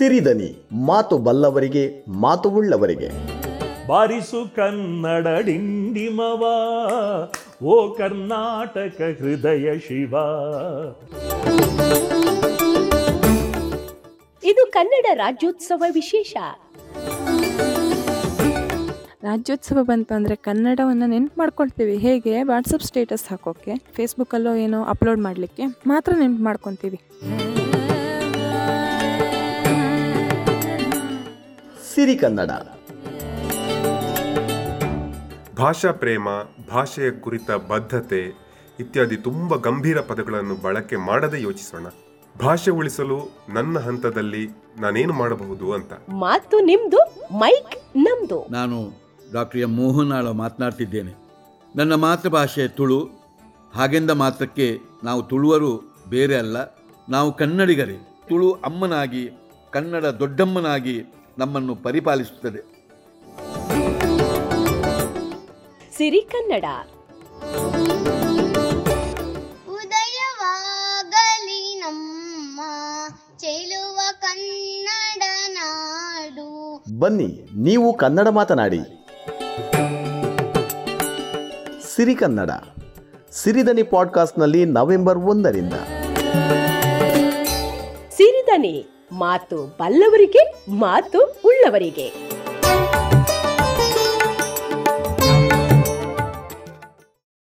ಸಿರಿದನಿ ಮಾತು ಬಲ್ಲವರಿಗೆ ಮಾತು ಉಳ್ಳವರಿಗೆ. ಬಾರಿಸು ಕನ್ನಡ ಡಿಂಡಿಮವ ಓ ಕರ್ನಾಟಕ ಹೃದಯ ಶಿವ. ಇದು ಕನ್ನಡ ರಾಜ್ಯೋತ್ಸವ ವಿಶೇಷ. ರಾಜ್ಯೋತ್ಸವ ಬಂತು ಅಂದರೆ ಕನ್ನಡವನ್ನು ನೆನ್ಪು ಮಾಡ್ಕೊಳ್ತೀವಿ. ಹೇಗೆ? ವಾಟ್ಸಪ್ ಸ್ಟೇಟಸ್ ಹಾಕೋಕ್ಕೆ ಫೇಸ್ಬುಕ್ಕಲ್ಲೋ ಏನೋ ಅಪ್ಲೋಡ್ ಮಾಡಲಿಕ್ಕೆ ಮಾತ್ರ ನೆನ್ಪು ಮಾಡ್ಕೊತೀವಿ. ಸಿರಿ ಕನ್ನಡ. ಭಾಷಾ ಪ್ರೇಮ ಭಾಷೆಯ ಕುರಿತ ಬದ್ಧತೆ ಇತ್ಯಾದಿ ತುಂಬ ಗಂಭೀರ ಪದಗಳನ್ನು ಬಳಕೆ ಮಾಡದೆ ಯೋಚಿಸೋಣ. ಭಾಷೆ ಉಳಿಸಲು ನನ್ನ ಹಂತದಲ್ಲಿ ನಾನೇನು ಮಾಡಬಹುದು ಅಂತ. ಮಾತು ನಿಮ್ದು ಮೈಕ್ ನಮ್ದು. ನಾನು ಡಾಕ್ಟರ್ ಎಂ ಆಳ ಮಾತನಾಡ್ತಿದ್ದೇನೆ. ನನ್ನ ಮಾತೃಭಾಷೆ ತುಳು. ಹಾಗೆಂದ ಮಾತ್ರಕ್ಕೆ ನಾವು ತುಳುವರು ಬೇರೆ ಅಲ್ಲ. ನಾವು ಕನ್ನಡಿಗರೇ. ತುಳು ಅಮ್ಮನಾಗಿ ಕನ್ನಡ ದೊಡ್ಡಮ್ಮನಾಗಿ ನಮ್ಮನ್ನು ಪರಿಪಾಲಿಸುತ್ತದೆ. ಸಿರಿ ಕನ್ನಡ. ಉದಯವಾಗಲಿ ನಮ್ಮ ಚೆಲುವ ಕನ್ನಡ ನಾಡು. ಬನ್ನಿ ನೀವು ಕನ್ನಡ ಮಾತನಾಡಿ. ಸಿರಿ ಕನ್ನಡ ಸಿರಿದನಿ ಪಾಡ್ಕಾಸ್ಟ್ನಲ್ಲಿ ನವೆಂಬರ್ ಒಂದರಿಂದ. ಸಿರಿದನಿ ಮಾತು ಬಲ್ಲವರಿಗೆ ಮಾತು ಉಳ್ಳವರಿಗೆ.